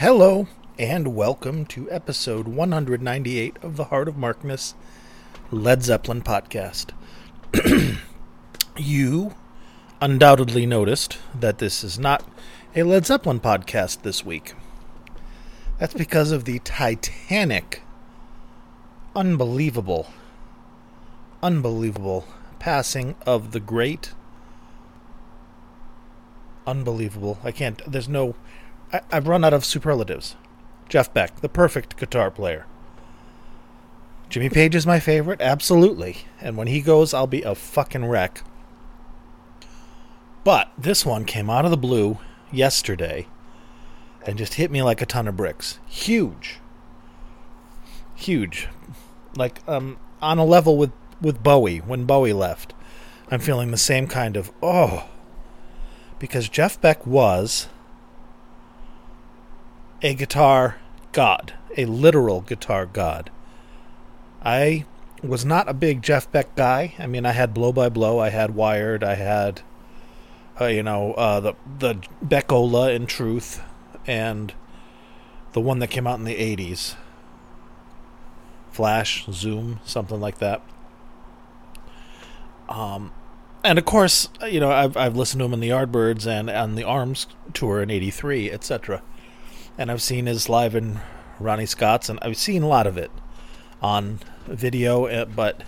Hello, and welcome to episode 198 of the Heart of Markness Led Zeppelin podcast. you undoubtedly noticed that this is not a Led Zeppelin podcast this week. That's because of the titanic, unbelievable, unbelievable passing of the great, unbelievable. I can't, there's no I, I've run out of superlatives. Jeff Beck, the perfect guitar player. Jimmy Page is my favorite, absolutely. And when he goes, I'll be a fucking wreck. But this one came out of the blue yesterday and just hit me like a ton of bricks. Huge. Huge. Like um on a level with with Bowie when Bowie left. I'm feeling the same kind of oh because Jeff Beck was a guitar god, a literal guitar god. I was not a big Jeff Beck guy. I mean, I had Blow by Blow, I had Wired, I had, uh, you know, uh, the the Beckola in Truth, and the one that came out in the '80s, Flash, Zoom, something like that. Um, and of course, you know, I've I've listened to him in the Yardbirds and on the Arms tour in '83, etc and I've seen his live in Ronnie Scott's, and I've seen a lot of it on video. Uh, but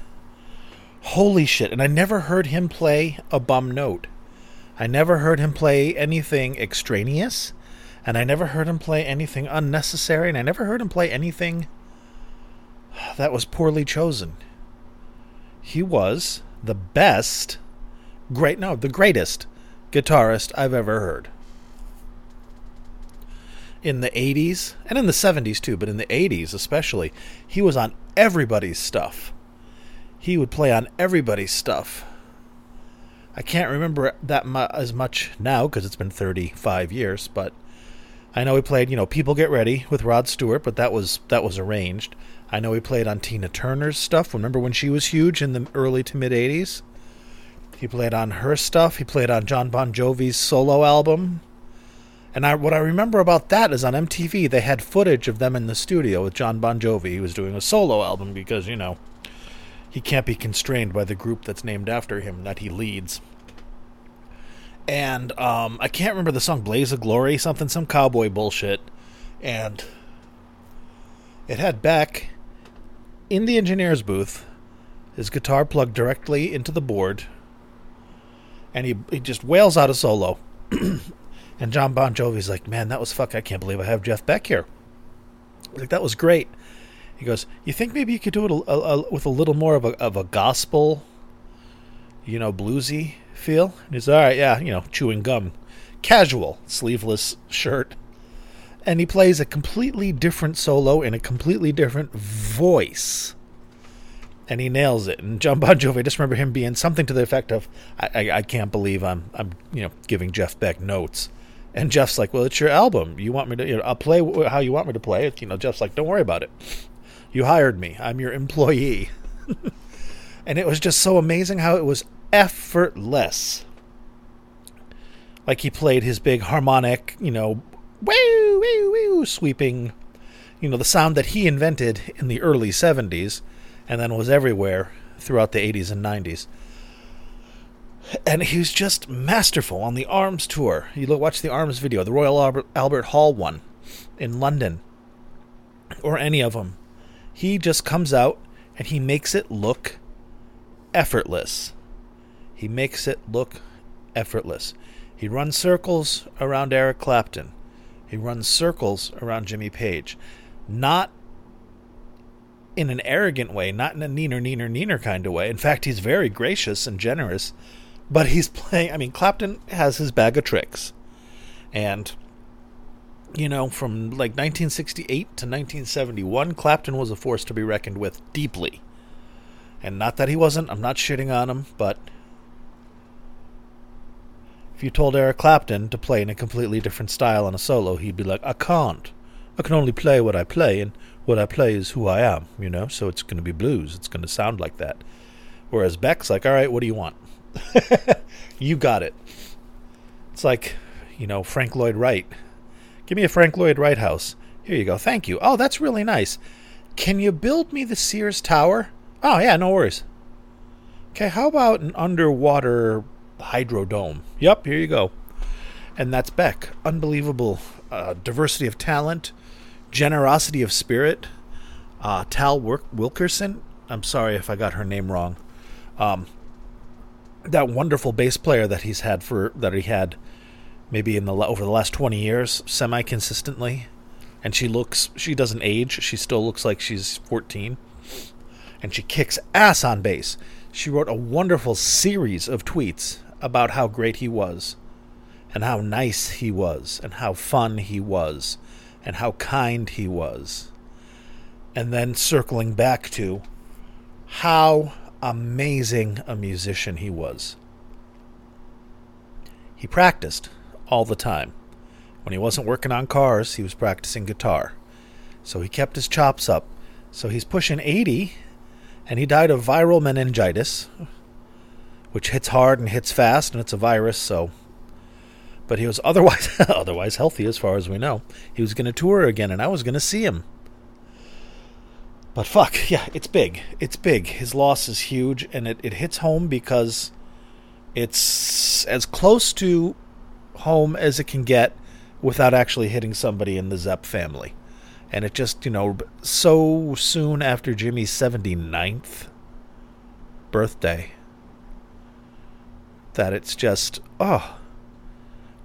holy shit! And I never heard him play a bum note. I never heard him play anything extraneous, and I never heard him play anything unnecessary, and I never heard him play anything that was poorly chosen. He was the best, great, no, the greatest guitarist I've ever heard in the 80s and in the 70s too, but in the 80s especially, he was on everybody's stuff. He would play on everybody's stuff. I can't remember that mu- as much now because it's been 35 years, but I know he played, you know, People Get Ready with Rod Stewart, but that was that was arranged. I know he played on Tina Turner's stuff. Remember when she was huge in the early to mid 80s? He played on her stuff. He played on Jon Bon Jovi's solo album. And I, what I remember about that is on MTV they had footage of them in the studio with Jon Bon Jovi. He was doing a solo album because you know he can't be constrained by the group that's named after him that he leads. And um, I can't remember the song "Blaze of Glory," something, some cowboy bullshit, and it had Beck in the engineer's booth, his guitar plugged directly into the board, and he he just wails out a solo. And Jon Bon Jovi's like, man, that was fuck. I can't believe I have Jeff Beck here. Like that was great. He goes, you think maybe you could do it a, a, a, with a little more of a of a gospel, you know, bluesy feel? And he's all right, yeah, you know, chewing gum, casual, sleeveless shirt, and he plays a completely different solo in a completely different voice and he nails it. And Jon Bon Jovi, I just remember him being something to the effect of, I, I, I, can't believe I'm, I'm, you know, giving Jeff Beck notes." And Jeff's like, "Well, it's your album. You want me to? You know, I'll play how you want me to play it." You know, Jeff's like, "Don't worry about it. You hired me. I'm your employee." and it was just so amazing how it was effortless. Like he played his big harmonic, you know, woo woo woo sweeping, you know, the sound that he invented in the early '70s, and then was everywhere throughout the '80s and '90s and he was just masterful on the Arms tour. You look, watch the Arms video, the Royal Albert, Albert Hall one in London, or any of them. He just comes out and he makes it look effortless. He makes it look effortless. He runs circles around Eric Clapton. He runs circles around Jimmy Page. Not in an arrogant way, not in a neener, neener, neener kind of way. In fact, he's very gracious and generous but he's playing. I mean, Clapton has his bag of tricks, and you know, from like 1968 to 1971, Clapton was a force to be reckoned with deeply. And not that he wasn't. I'm not shitting on him, but if you told Eric Clapton to play in a completely different style on a solo, he'd be like, "I can't. I can only play what I play, and what I play is who I am, you know. So it's going to be blues. It's going to sound like that." Whereas Beck's like, "All right, what do you want?" you got it. It's like, you know, Frank Lloyd Wright Give me a Frank Lloyd Wright house. Here you go. Thank you. Oh, that's really nice. Can you build me the Sears Tower? Oh, yeah, no worries. Okay, how about an underwater hydrodome? Yep, here you go. And that's Beck. Unbelievable uh, diversity of talent, generosity of spirit. Uh, Tal Wilkerson. I'm sorry if I got her name wrong. Um, that wonderful bass player that he's had for that he had maybe in the over the last 20 years semi consistently and she looks she doesn't age she still looks like she's 14 and she kicks ass on bass. She wrote a wonderful series of tweets about how great he was and how nice he was and how fun he was and how kind he was. And then circling back to how amazing a musician he was he practiced all the time when he wasn't working on cars, he was practicing guitar. So he kept his chops up. So he's pushing 80, and he died of viral meningitis, which hits hard and hits fast, and it's a virus, so. But he was otherwise otherwise healthy as far as we know. He was going to tour again, and I was going to see him. But fuck, yeah, it's big. It's big. His loss is huge, and it, it hits home because it's as close to home as it can get without actually hitting somebody in the Zepp family. And it just, you know, so soon after Jimmy's 79th birthday that it's just, oh,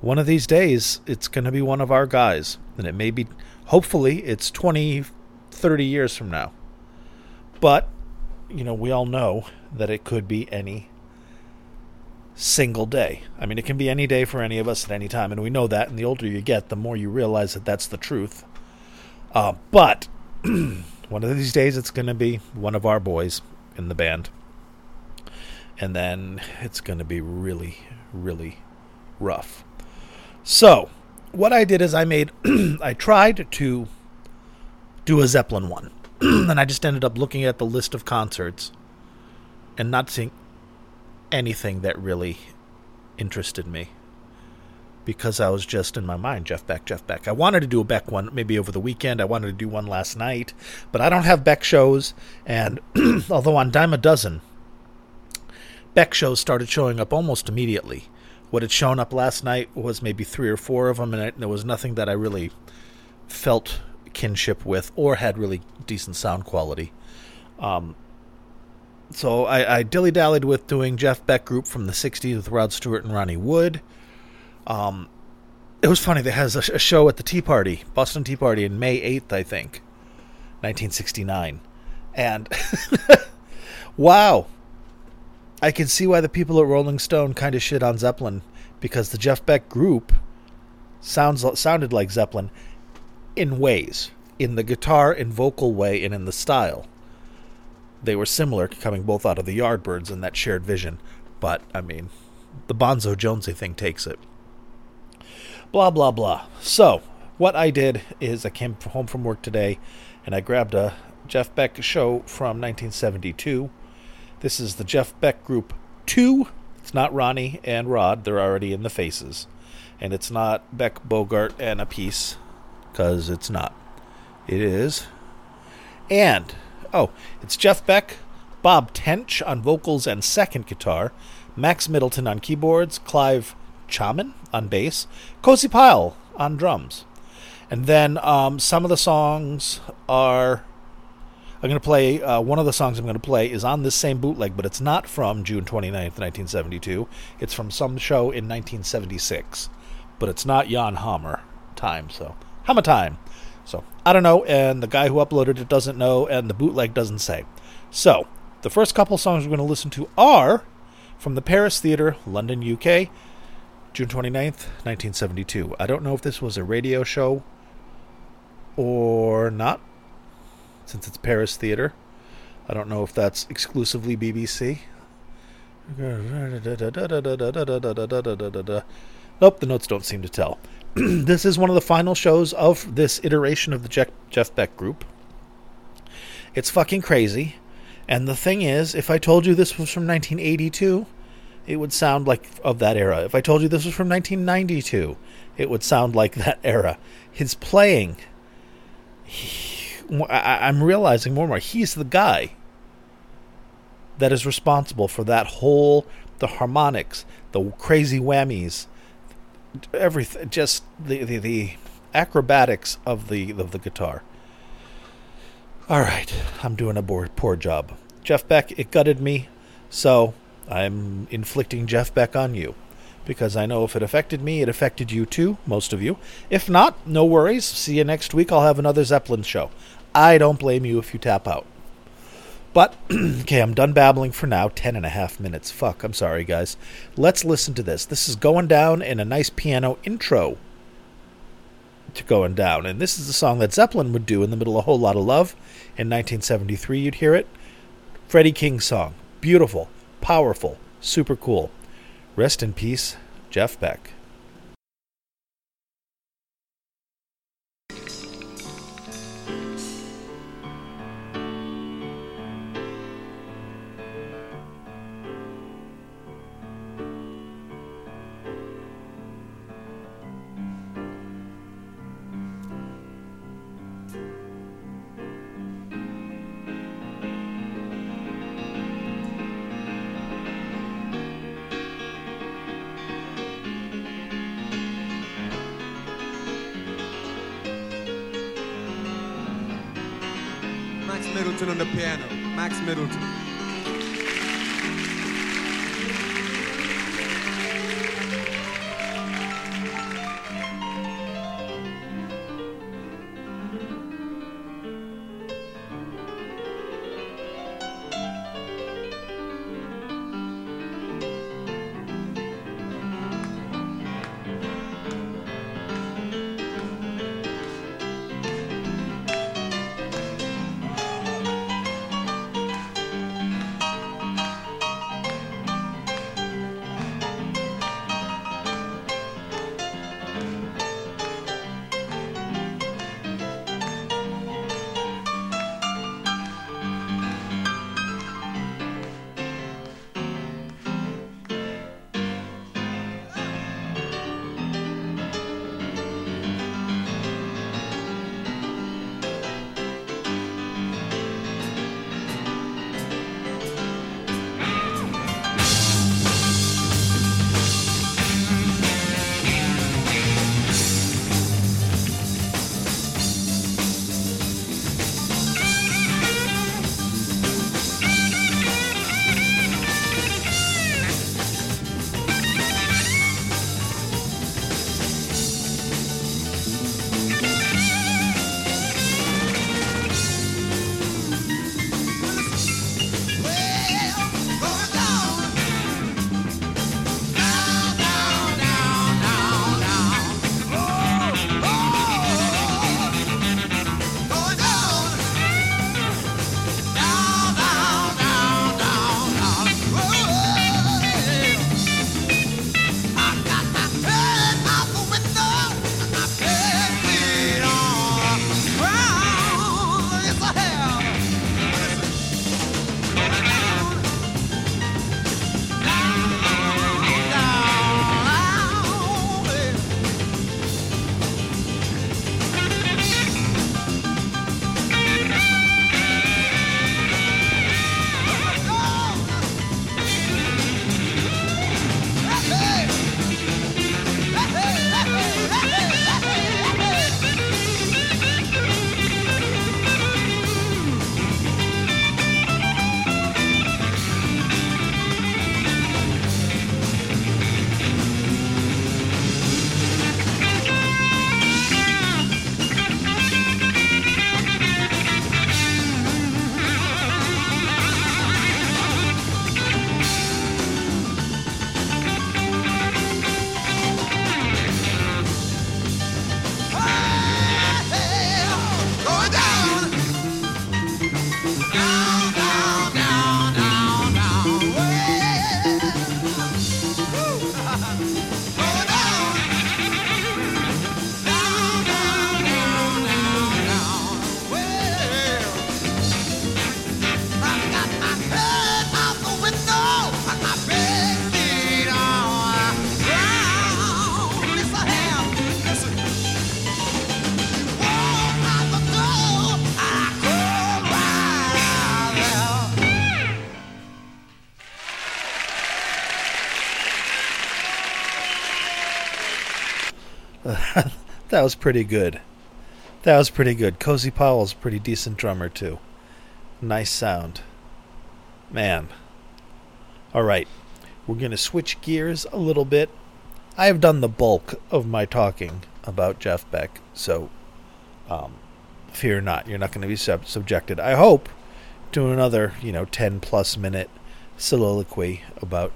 one of these days it's going to be one of our guys. And it may be, hopefully, it's 20, 30 years from now. But, you know, we all know that it could be any single day. I mean, it can be any day for any of us at any time, and we know that. And the older you get, the more you realize that that's the truth. Uh, but one of these days, it's going to be one of our boys in the band, and then it's going to be really, really rough. So, what I did is I made, I tried to do a Zeppelin one, and I just ended up looking at the list of concerts and not seeing anything that really interested me because I was just in my mind, Jeff Beck, Jeff Beck. I wanted to do a Beck one maybe over the weekend. I wanted to do one last night, but I don't have Beck shows. And although on Dime a Dozen, Beck shows started showing up almost immediately. What had shown up last night was maybe three or four of them, and there was nothing that I really felt kinship with or had really decent sound quality. Um, so I, I dilly dallied with doing Jeff Beck group from the '60s with Rod Stewart and Ronnie Wood. Um, it was funny. There has a, a, show at the Tea Party, Boston Tea Party, in May 8th, I think, 1969, and wow, I can see why the people at Rolling Stone kind of shit on Zeppelin because the Jeff Beck group sounds sounded like Zeppelin in ways, in the guitar and vocal way, and in the style they were similar, coming both out of the Yardbirds and that shared vision. But, I mean, the Bonzo Jonesy thing takes it. Blah, blah, blah. So, what I did is I came home from work today and I grabbed a Jeff Beck show from 1972. This is the Jeff Beck Group 2. It's not Ronnie and Rod, they're already in the faces. And it's not Beck, Bogert, and Appice, because it's not. It is. And Oh, it's Jeff Beck, Bob Tench on vocals and second guitar, Max Middleton on keyboards, Clive Chaman on bass, Cozy Powell on drums. And then um, some of the songs are. I'm going to play. Uh, one of the songs I'm going to play is on this same bootleg, but it's not from June 29th, 1972. It's from some show in 1976. But it's not Jan Hammer time, so. Hammer time. So I don't know, and the guy who uploaded it doesn't know, and the bootleg doesn't say. So the first couple songs we're going to listen to are from the Paris Theatre, London, UK, June 29th, 1972. I don't know if this was a radio show or not, since it's Paris Theatre. I don't know if that's exclusively BBC. Nope, the notes don't seem to tell. this is one of the final shows of this iteration of the Jeff, Jeff Beck group. It's fucking crazy. And the thing is, if I told you this was from 1982, it would sound like of that era. If I told you this was from 1992, it would sound like that era. His playing, he, I, I'm realizing more and more, he's the guy that is responsible for that whole, the harmonics, the crazy whammies, everything, just the, the, the acrobatics of the, of the guitar. All right, I'm doing a poor, poor job. Jeff Beck, it gutted me, so I'm inflicting Jeff Beck on you. Because I know if it affected me, it affected you too, most of you. If not, no worries. See you next week. I'll have another Zeppelin show. I don't blame you if you tap out. But, okay, I'm done babbling for now. Ten and a half minutes. Fuck, I'm sorry, guys. Let's listen to this. This is going down in a nice piano intro to Going Down. And this is the song that Zeppelin would do in the middle of A Whole Lot of Love. In 1973, you'd hear it. Freddie King song. Beautiful, powerful, super cool. Rest in peace, Jeff Beck. That was pretty good. That was pretty good. Cozy Powell's a pretty decent drummer too. Nice sound. Man. All right. We're going to switch gears a little bit. I have done the bulk of my talking about Jeff Beck, so um, fear not. You're not going to be sub- subjected, I hope, to another, you know, 10 plus minute soliloquy about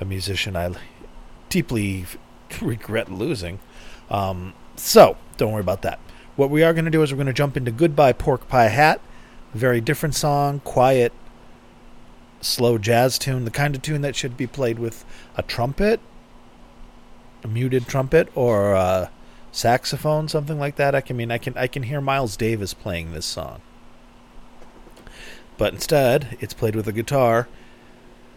a musician I deeply regret losing. Um, so, don't worry about that. What we are going to do is we're going to jump into Goodbye Pork Pie Hat. Very different song, quiet, slow jazz tune, the kind of tune that should be played with a trumpet, a muted trumpet, or a saxophone, something like that. I can I mean I can I can hear Miles Davis playing this song. But instead, it's played with a guitar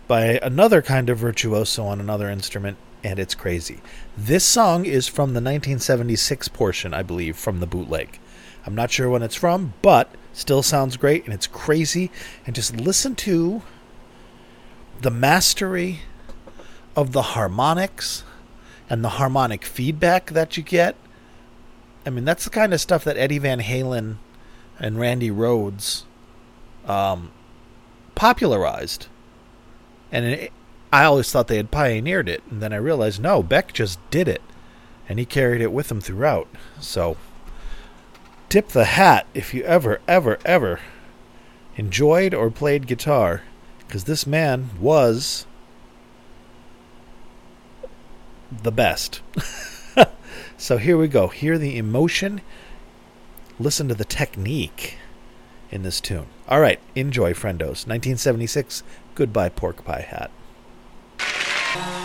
by another kind of virtuoso on another instrument, and it's crazy. This song is from the 1976 portion, I believe, from the bootleg. I'm not sure when it's from, but still sounds great, and it's crazy. And just listen to the mastery of the harmonics and the harmonic feedback that you get. I mean, that's the kind of stuff that Eddie Van Halen and Randy Rhoads um, popularized. And it, I always thought they had pioneered it, and then I realized no, Beck just did it, and he carried it with him throughout. So, tip the hat if you ever, ever, ever enjoyed or played guitar, because this man was the best. so here we go. Hear the emotion. Listen to the technique in this tune. All right, enjoy, friendos. 1976, Goodbye Pork Pie Hat. Bye.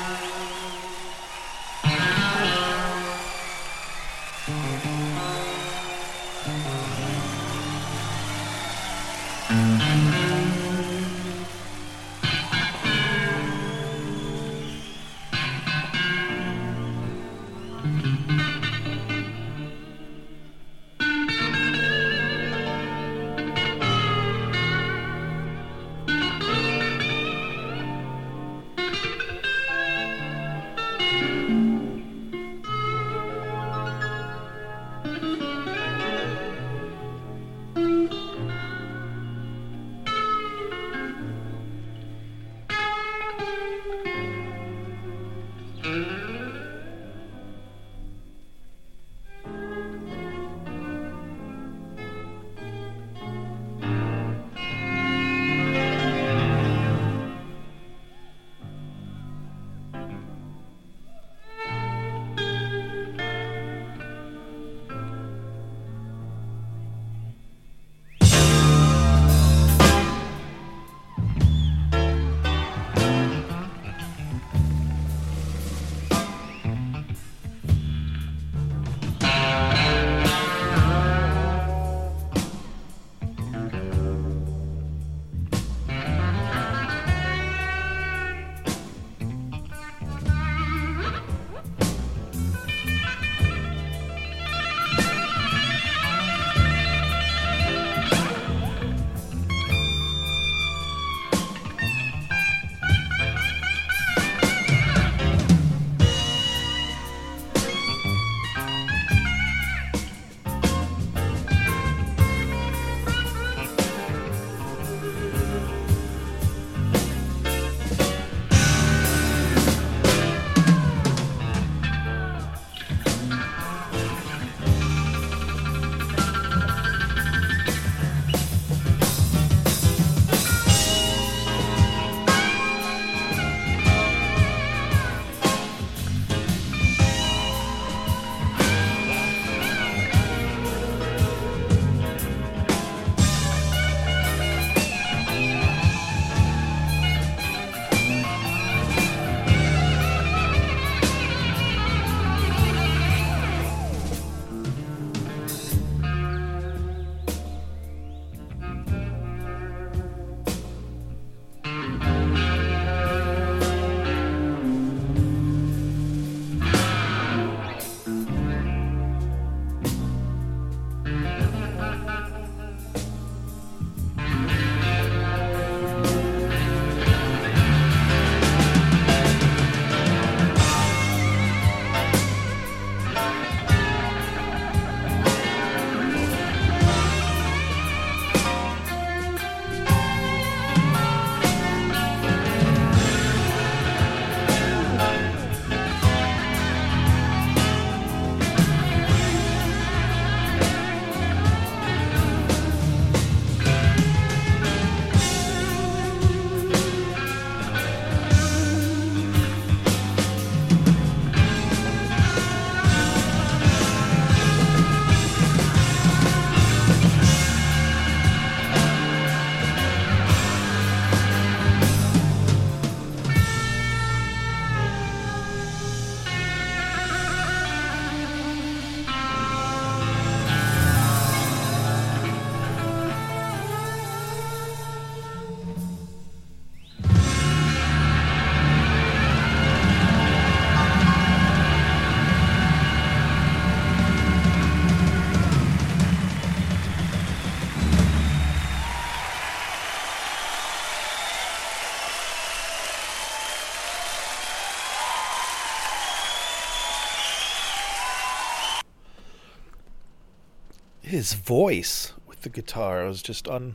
His voice with the guitar was just un,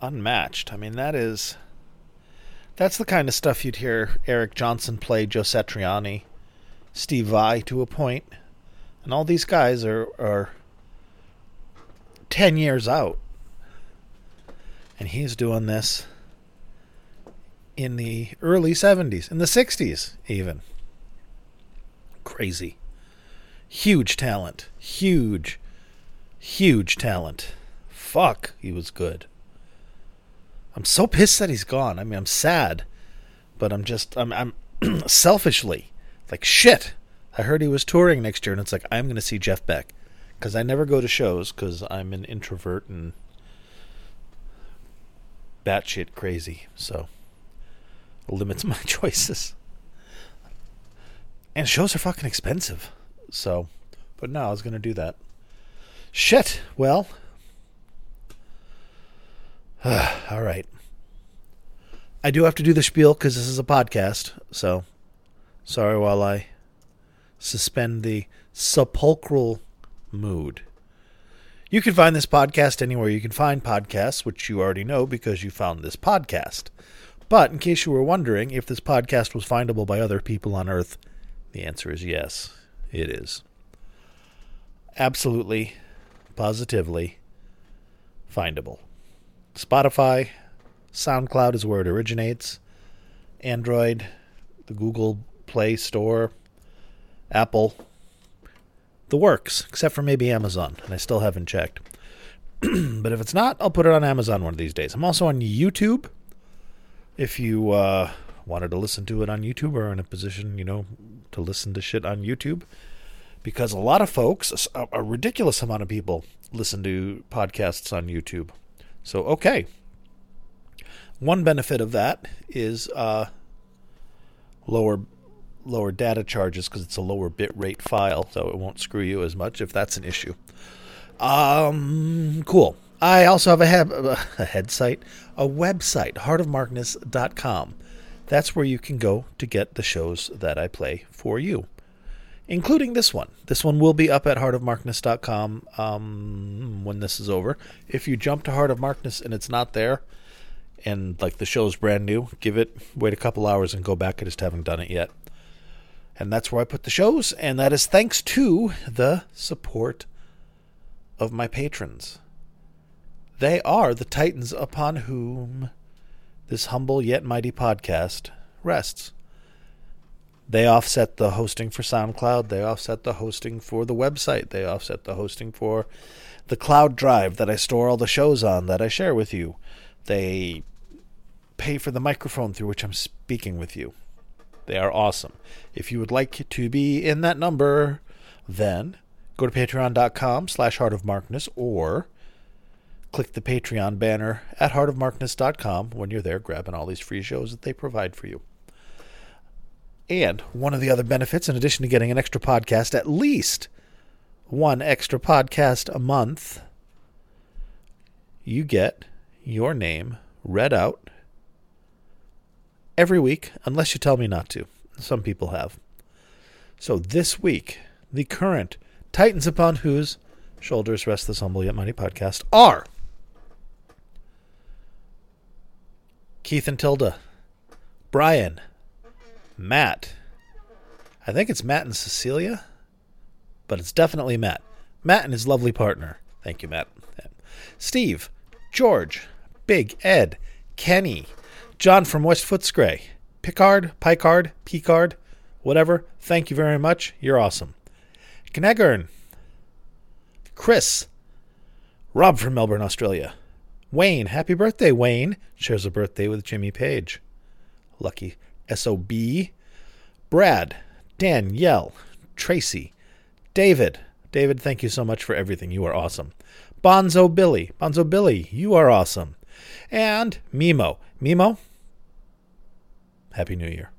unmatched. I mean, that is that's the kind of stuff you'd hear Eric Johnson play Joe Satriani, Steve Vai to a point, and all these guys are are ten years out, and he's doing this in the early seventies, in the sixties, even. Crazy, huge talent, huge, huge talent. Fuck, he was good. I'm so pissed that he's gone. I mean, I'm sad, but I'm just I'm I'm selfishly like shit. I heard he was touring next year, and it's like I'm going to see Jeff Beck because I never go to shows because I'm an introvert and batshit crazy. So limits my choices. And shows are fucking expensive. So, but no, I was going to do that. Shit. Well, all right. I do have to do the spiel because this is a podcast. So, sorry while I suspend the sepulchral mood. You can find this podcast anywhere you can find podcasts, which you already know because you found this podcast. But in case you were wondering if this podcast was findable by other people on Earth, the answer is yes, it is. Absolutely, positively findable. Spotify, SoundCloud is where it originates. Android, the Google Play Store, Apple, the works, except for maybe Amazon, and I still haven't checked. but if it's not, I'll put it on Amazon one of these days. I'm also on YouTube. If you uh, wanted to listen to it on YouTube or in a position, you know, to listen to shit on YouTube, because a lot of folks, a, a ridiculous amount of people, listen to podcasts on YouTube. So, okay. One benefit of that is uh, lower lower data charges because it's a lower bit rate file, so it won't screw you as much if that's an issue. Um, cool. I also have a, heb- a head site, a website, heartofmarkness.com. That's where you can go to get the shows that I play for you, including this one. This one will be up at heartofmarkness.com um, when this is over. If you jump to Heart of Markness and it's not there, and like the show's brand new, give it, wait a couple hours and go back. I just haven't done it yet. And that's where I put the shows, and that is thanks to the support of my patrons. They are the titans upon whom this humble yet mighty podcast rests. They offset the hosting for SoundCloud, they offset the hosting for the website, they offset the hosting for the cloud drive that I store all the shows on that I share with you. They pay for the microphone through which I'm speaking with you. They are awesome. If you would like to be in that number, then go to patreon.com slash heartofmarkness or click the Patreon banner at heartofmarkness.com when you're there grabbing all these free shows that they provide for you. And one of the other benefits, in addition to getting an extra podcast, at least one extra podcast a month, you get your name read out every week, unless you tell me not to. Some people have. So this week, the current Titans upon whose shoulders rest this humble yet mighty podcast are Keith and Tilda, Brian, Matt. I think it's Matt and Cecilia, but it's definitely Matt. Matt and his lovely partner. Thank you, Matt. Steve, George, Big Ed, Kenny, John from West Footscray, Picard, Picard, Picard, whatever. Thank you very much. You're awesome. Knegern, Chris, Rob from Melbourne, Australia, Wayne. Happy birthday, Wayne. Shares a birthday with Jimmy Page. Lucky SOB. Brad, Danielle, Tracy, David. David, thank you so much for everything. You are awesome. Bonzo Billy. Bonzo Billy, you are awesome. And Mimo. Mimo, Happy New Year.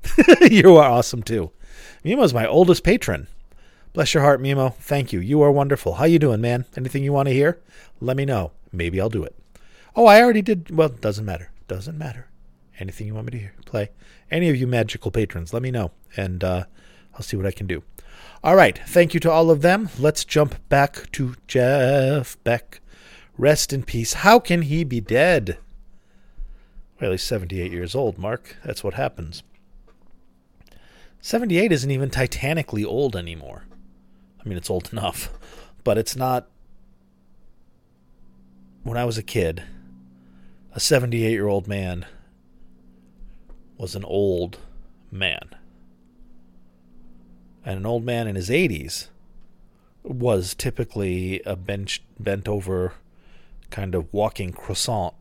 you are awesome too. Mimo's my oldest patron. Bless your heart, Mimo. Thank you. You are wonderful. How you doing, man? Anything you want to hear? Let me know. Maybe I'll do it. Oh, I already did. Well, doesn't matter. Doesn't matter. Anything you want me to hear, play. Any of you magical patrons, let me know, and uh, I'll see what I can do. All right. Thank you to all of them. Let's jump back to Jeff Beck. Rest in peace. How can he be dead? Well, he's 78 years old, Mark. That's what happens. 78 isn't even titanically old anymore. I mean, it's old enough, but it's not. When I was a kid, a 78 year old man was an old man. And an old man in his 80s was typically a bench, bent over kind of walking croissant,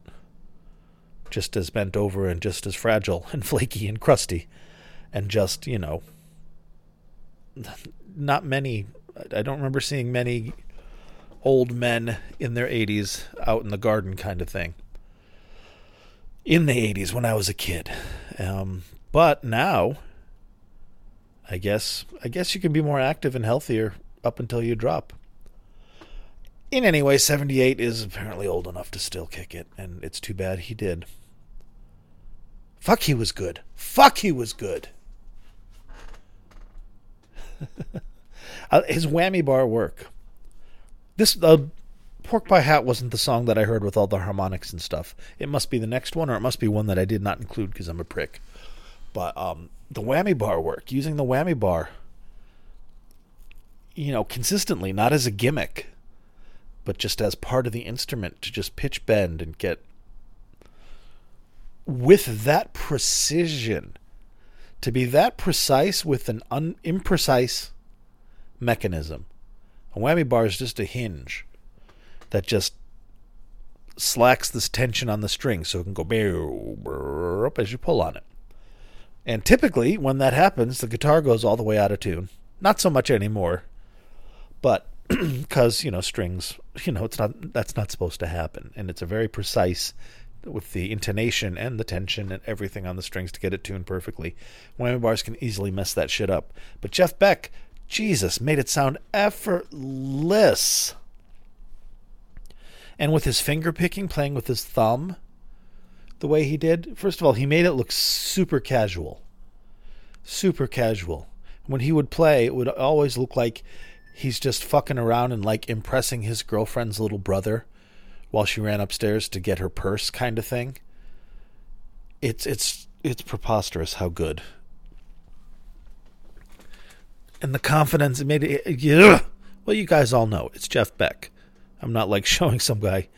just as bent over and just as fragile and flaky and crusty, and just, you know, not many. I don't remember seeing many old men in their 80s out in the garden kind of thing. In the 80s when I was a kid. Um, but now, I guess I guess you can be more active and healthier up until you drop. In any way, 78 is apparently old enough to still kick it, and it's too bad he did. Fuck, he was good. Fuck, he was good. Uh, his whammy bar work. This uh, Pork Pie Hat wasn't the song that I heard with all the harmonics and stuff. It must be the next one, or it must be one that I did not include because I'm a prick. But um, the whammy bar work, using the whammy bar, you know, consistently, not as a gimmick, but just as part of the instrument to just pitch bend and get with that precision, to be that precise with an un- imprecise mechanism. A whammy bar is just a hinge that just slacks this tension on the string so it can go as you pull on it. And typically, when that happens, the guitar goes all the way out of tune. Not so much anymore, but because you know strings, you know it's not that's not supposed to happen, and it's a very precise with the intonation and the tension and everything on the strings to get it tuned perfectly. Whammy bars can easily mess that shit up. But Jeff Beck, Jesus, made it sound effortless. And with his finger picking, playing with his thumb, the way he did, first of all, he made it look super casual. Super casual. When he would play, it would always look like he's just fucking around and like impressing his girlfriend's little brother while she ran upstairs to get her purse kind of thing. It's it's it's preposterous how good. And the confidence it made it yeah. Well, you guys all know it's Jeff Beck. I'm not like showing some guy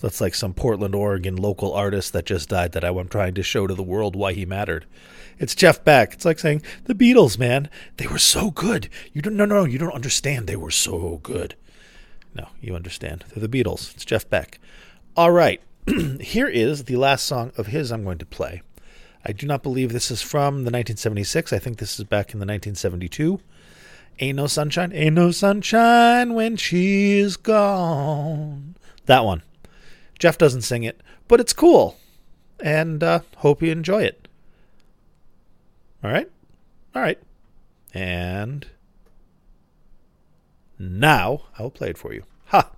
that's like some Portland, Oregon local artist that just died that I'm trying to show to the world why he mattered. It's Jeff Beck. It's like saying the Beatles, man. They were so good. You don't no no, you don't understand. They were so good. No, you understand. They're the Beatles. It's Jeff Beck. All right. Here is the last song of his I'm going to play. I do not believe this is from the 1976. I think this is back in the 1972. Ain't no sunshine, ain't no sunshine when she's gone. That one. Jeff doesn't sing it, but it's cool. And uh, hope you enjoy it. All right? All right. And now I'll play it for you. Ha!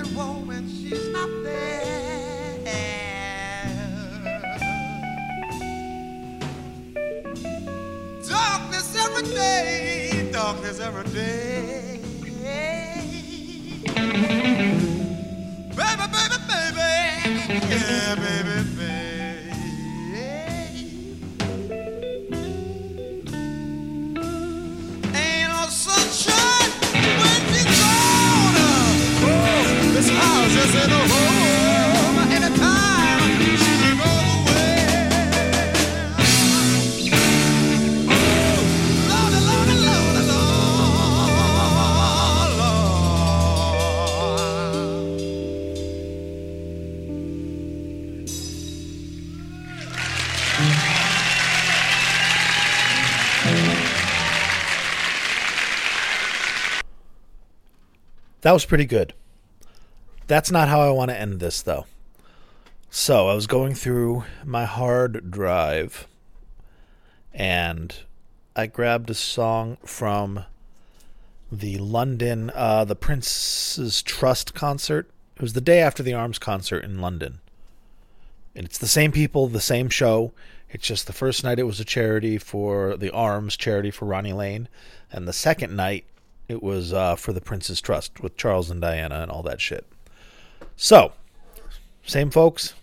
Ain't warm she's not there. Darkness every day, darkness every day. That was pretty good. That's not how I want to end this, though. So I was going through my hard drive and I grabbed a song from the London, uh, the Prince's Trust concert. It was the day after the Arms concert in London. And it's the same people, the same show. It's just the first night it was a charity for the Arms charity for Ronnie Lane, and the second night it was uh, for the Prince's Trust with Charles and Diana and all that shit. So, same folks,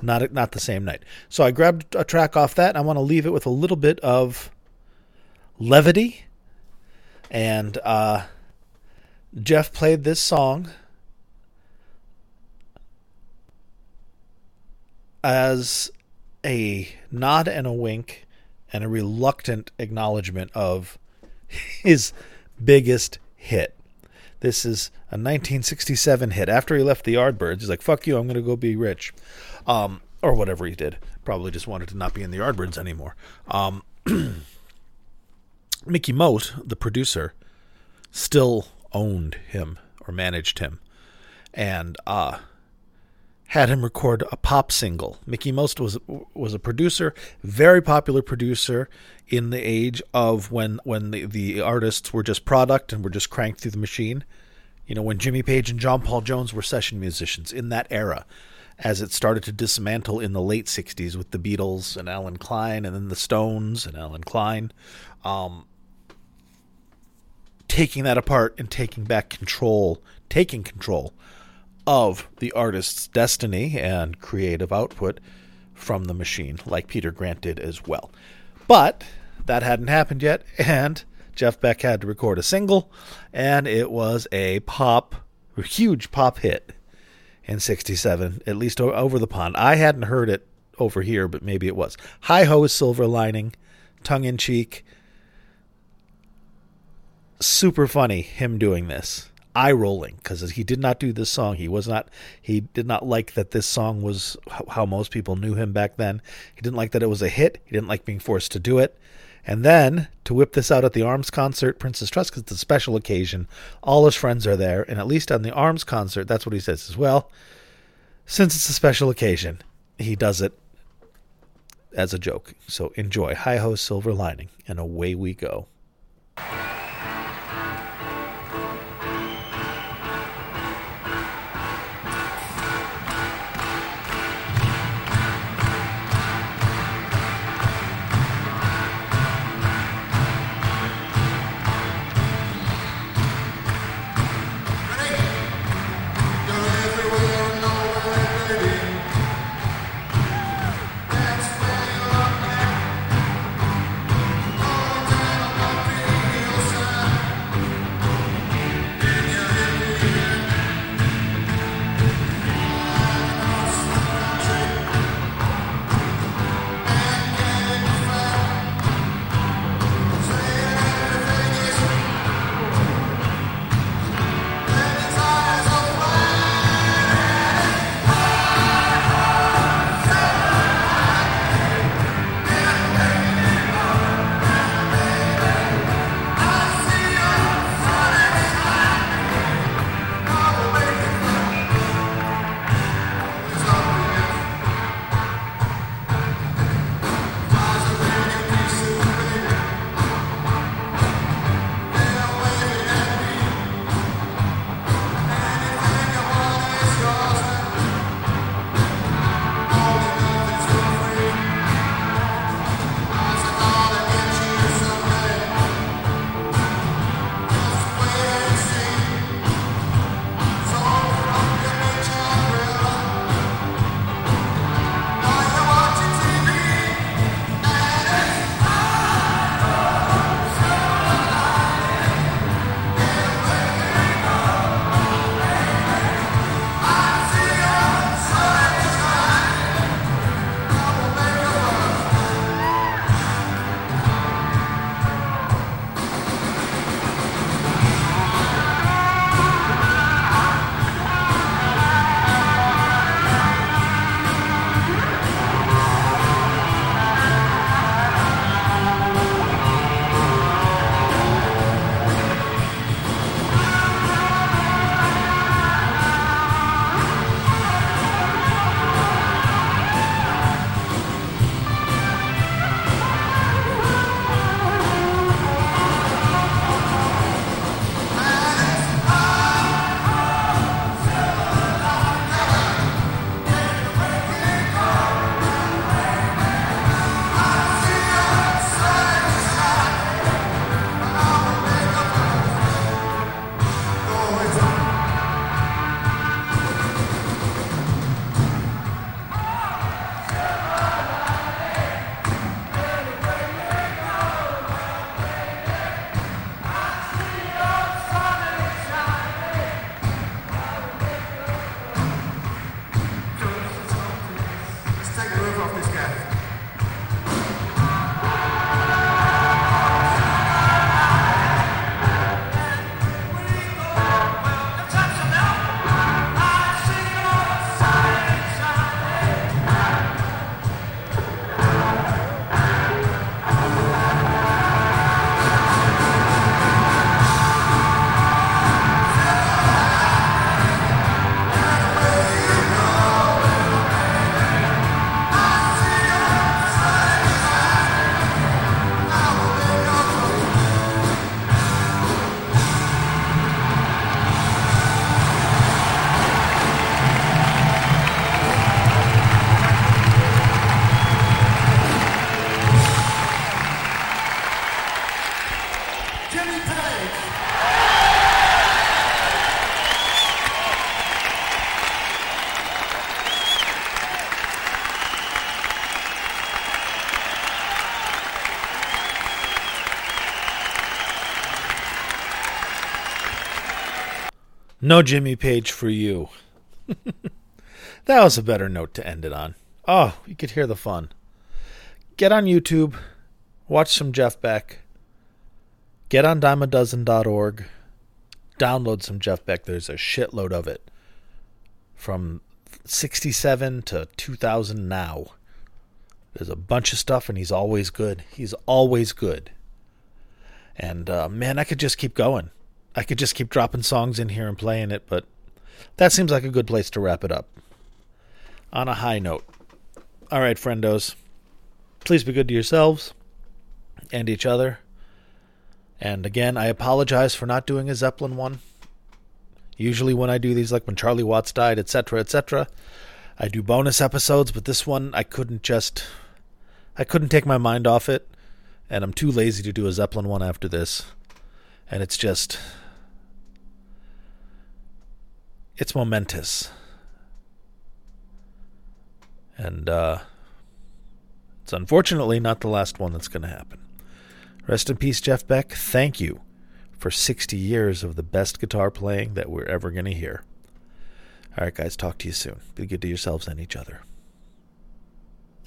not not the same night. So I grabbed a track off that. I want to leave it with a little bit of levity, and uh, Jeff played this song as a nod and a wink and a reluctant acknowledgement of his biggest hit. This is a 1967 hit. After he left the Yardbirds, he's like, fuck you, I'm going to go be rich. Um, or whatever he did. Probably just wanted to not be in the Yardbirds anymore. Um, Mickey Most, the producer, still owned him or managed him. And uh, had him record a pop single. Mickey Most was was a producer, very popular producer in the age of when when the, the artists were just product and were just cranked through the machine. You know, when Jimmy Page and John Paul Jones were session musicians in that era, as it started to dismantle in the late '60s with the Beatles and Allen Klein, and then the Stones and Allen Klein. Um, taking that apart and taking back control, taking control of the artist's destiny and creative output from the machine, like Peter Grant did as well. But that hadn't happened yet, and Jeff Beck had to record a single, and it was a pop, huge pop hit in 67, at least over the pond. I hadn't heard it over here, but maybe it was. Hi Ho is Silver Lining, tongue in cheek. Super funny, him doing this eye rolling because he did not do this song. He was not. He did not like that this song was how most people knew him back then. He didn't like that it was a hit. He didn't like being forced to do it. And then to whip this out at the Arms concert, Prince's Trust, because it's a special occasion. All his friends are there, and at least on the Arms concert, that's what he says as well. Since it's a special occasion, he does it as a joke. So enjoy. Hi ho, silver lining, and away we go. No Jimmy Page for you. that was a better note to end it on. Oh, you could hear the fun. Get on YouTube, watch some Jeff Beck, get on dimeadozen.org, download some Jeff Beck. There's a shitload of it from 67 to 2000 now. There's a bunch of stuff, and he's always good. He's always good. And uh, man, I could just keep going. I could just keep dropping songs in here and playing it, but that seems like a good place to wrap it up. On a high note. All right, friendos. Please be good to yourselves and each other. And again, I apologize for not doing a Zeppelin one. Usually, when I do these, like when Charlie Watts died, etc., etc., I do bonus episodes, but this one I couldn't just. I couldn't take my mind off it, and I'm too lazy to do a Zeppelin one after this. And it's just. It's momentous. And, uh. It's unfortunately not the last one that's going to happen. Rest in peace, Jeff Beck. Thank you for 60 years of the best guitar playing that we're ever going to hear. All right, guys, talk to you soon. Be good to yourselves and each other.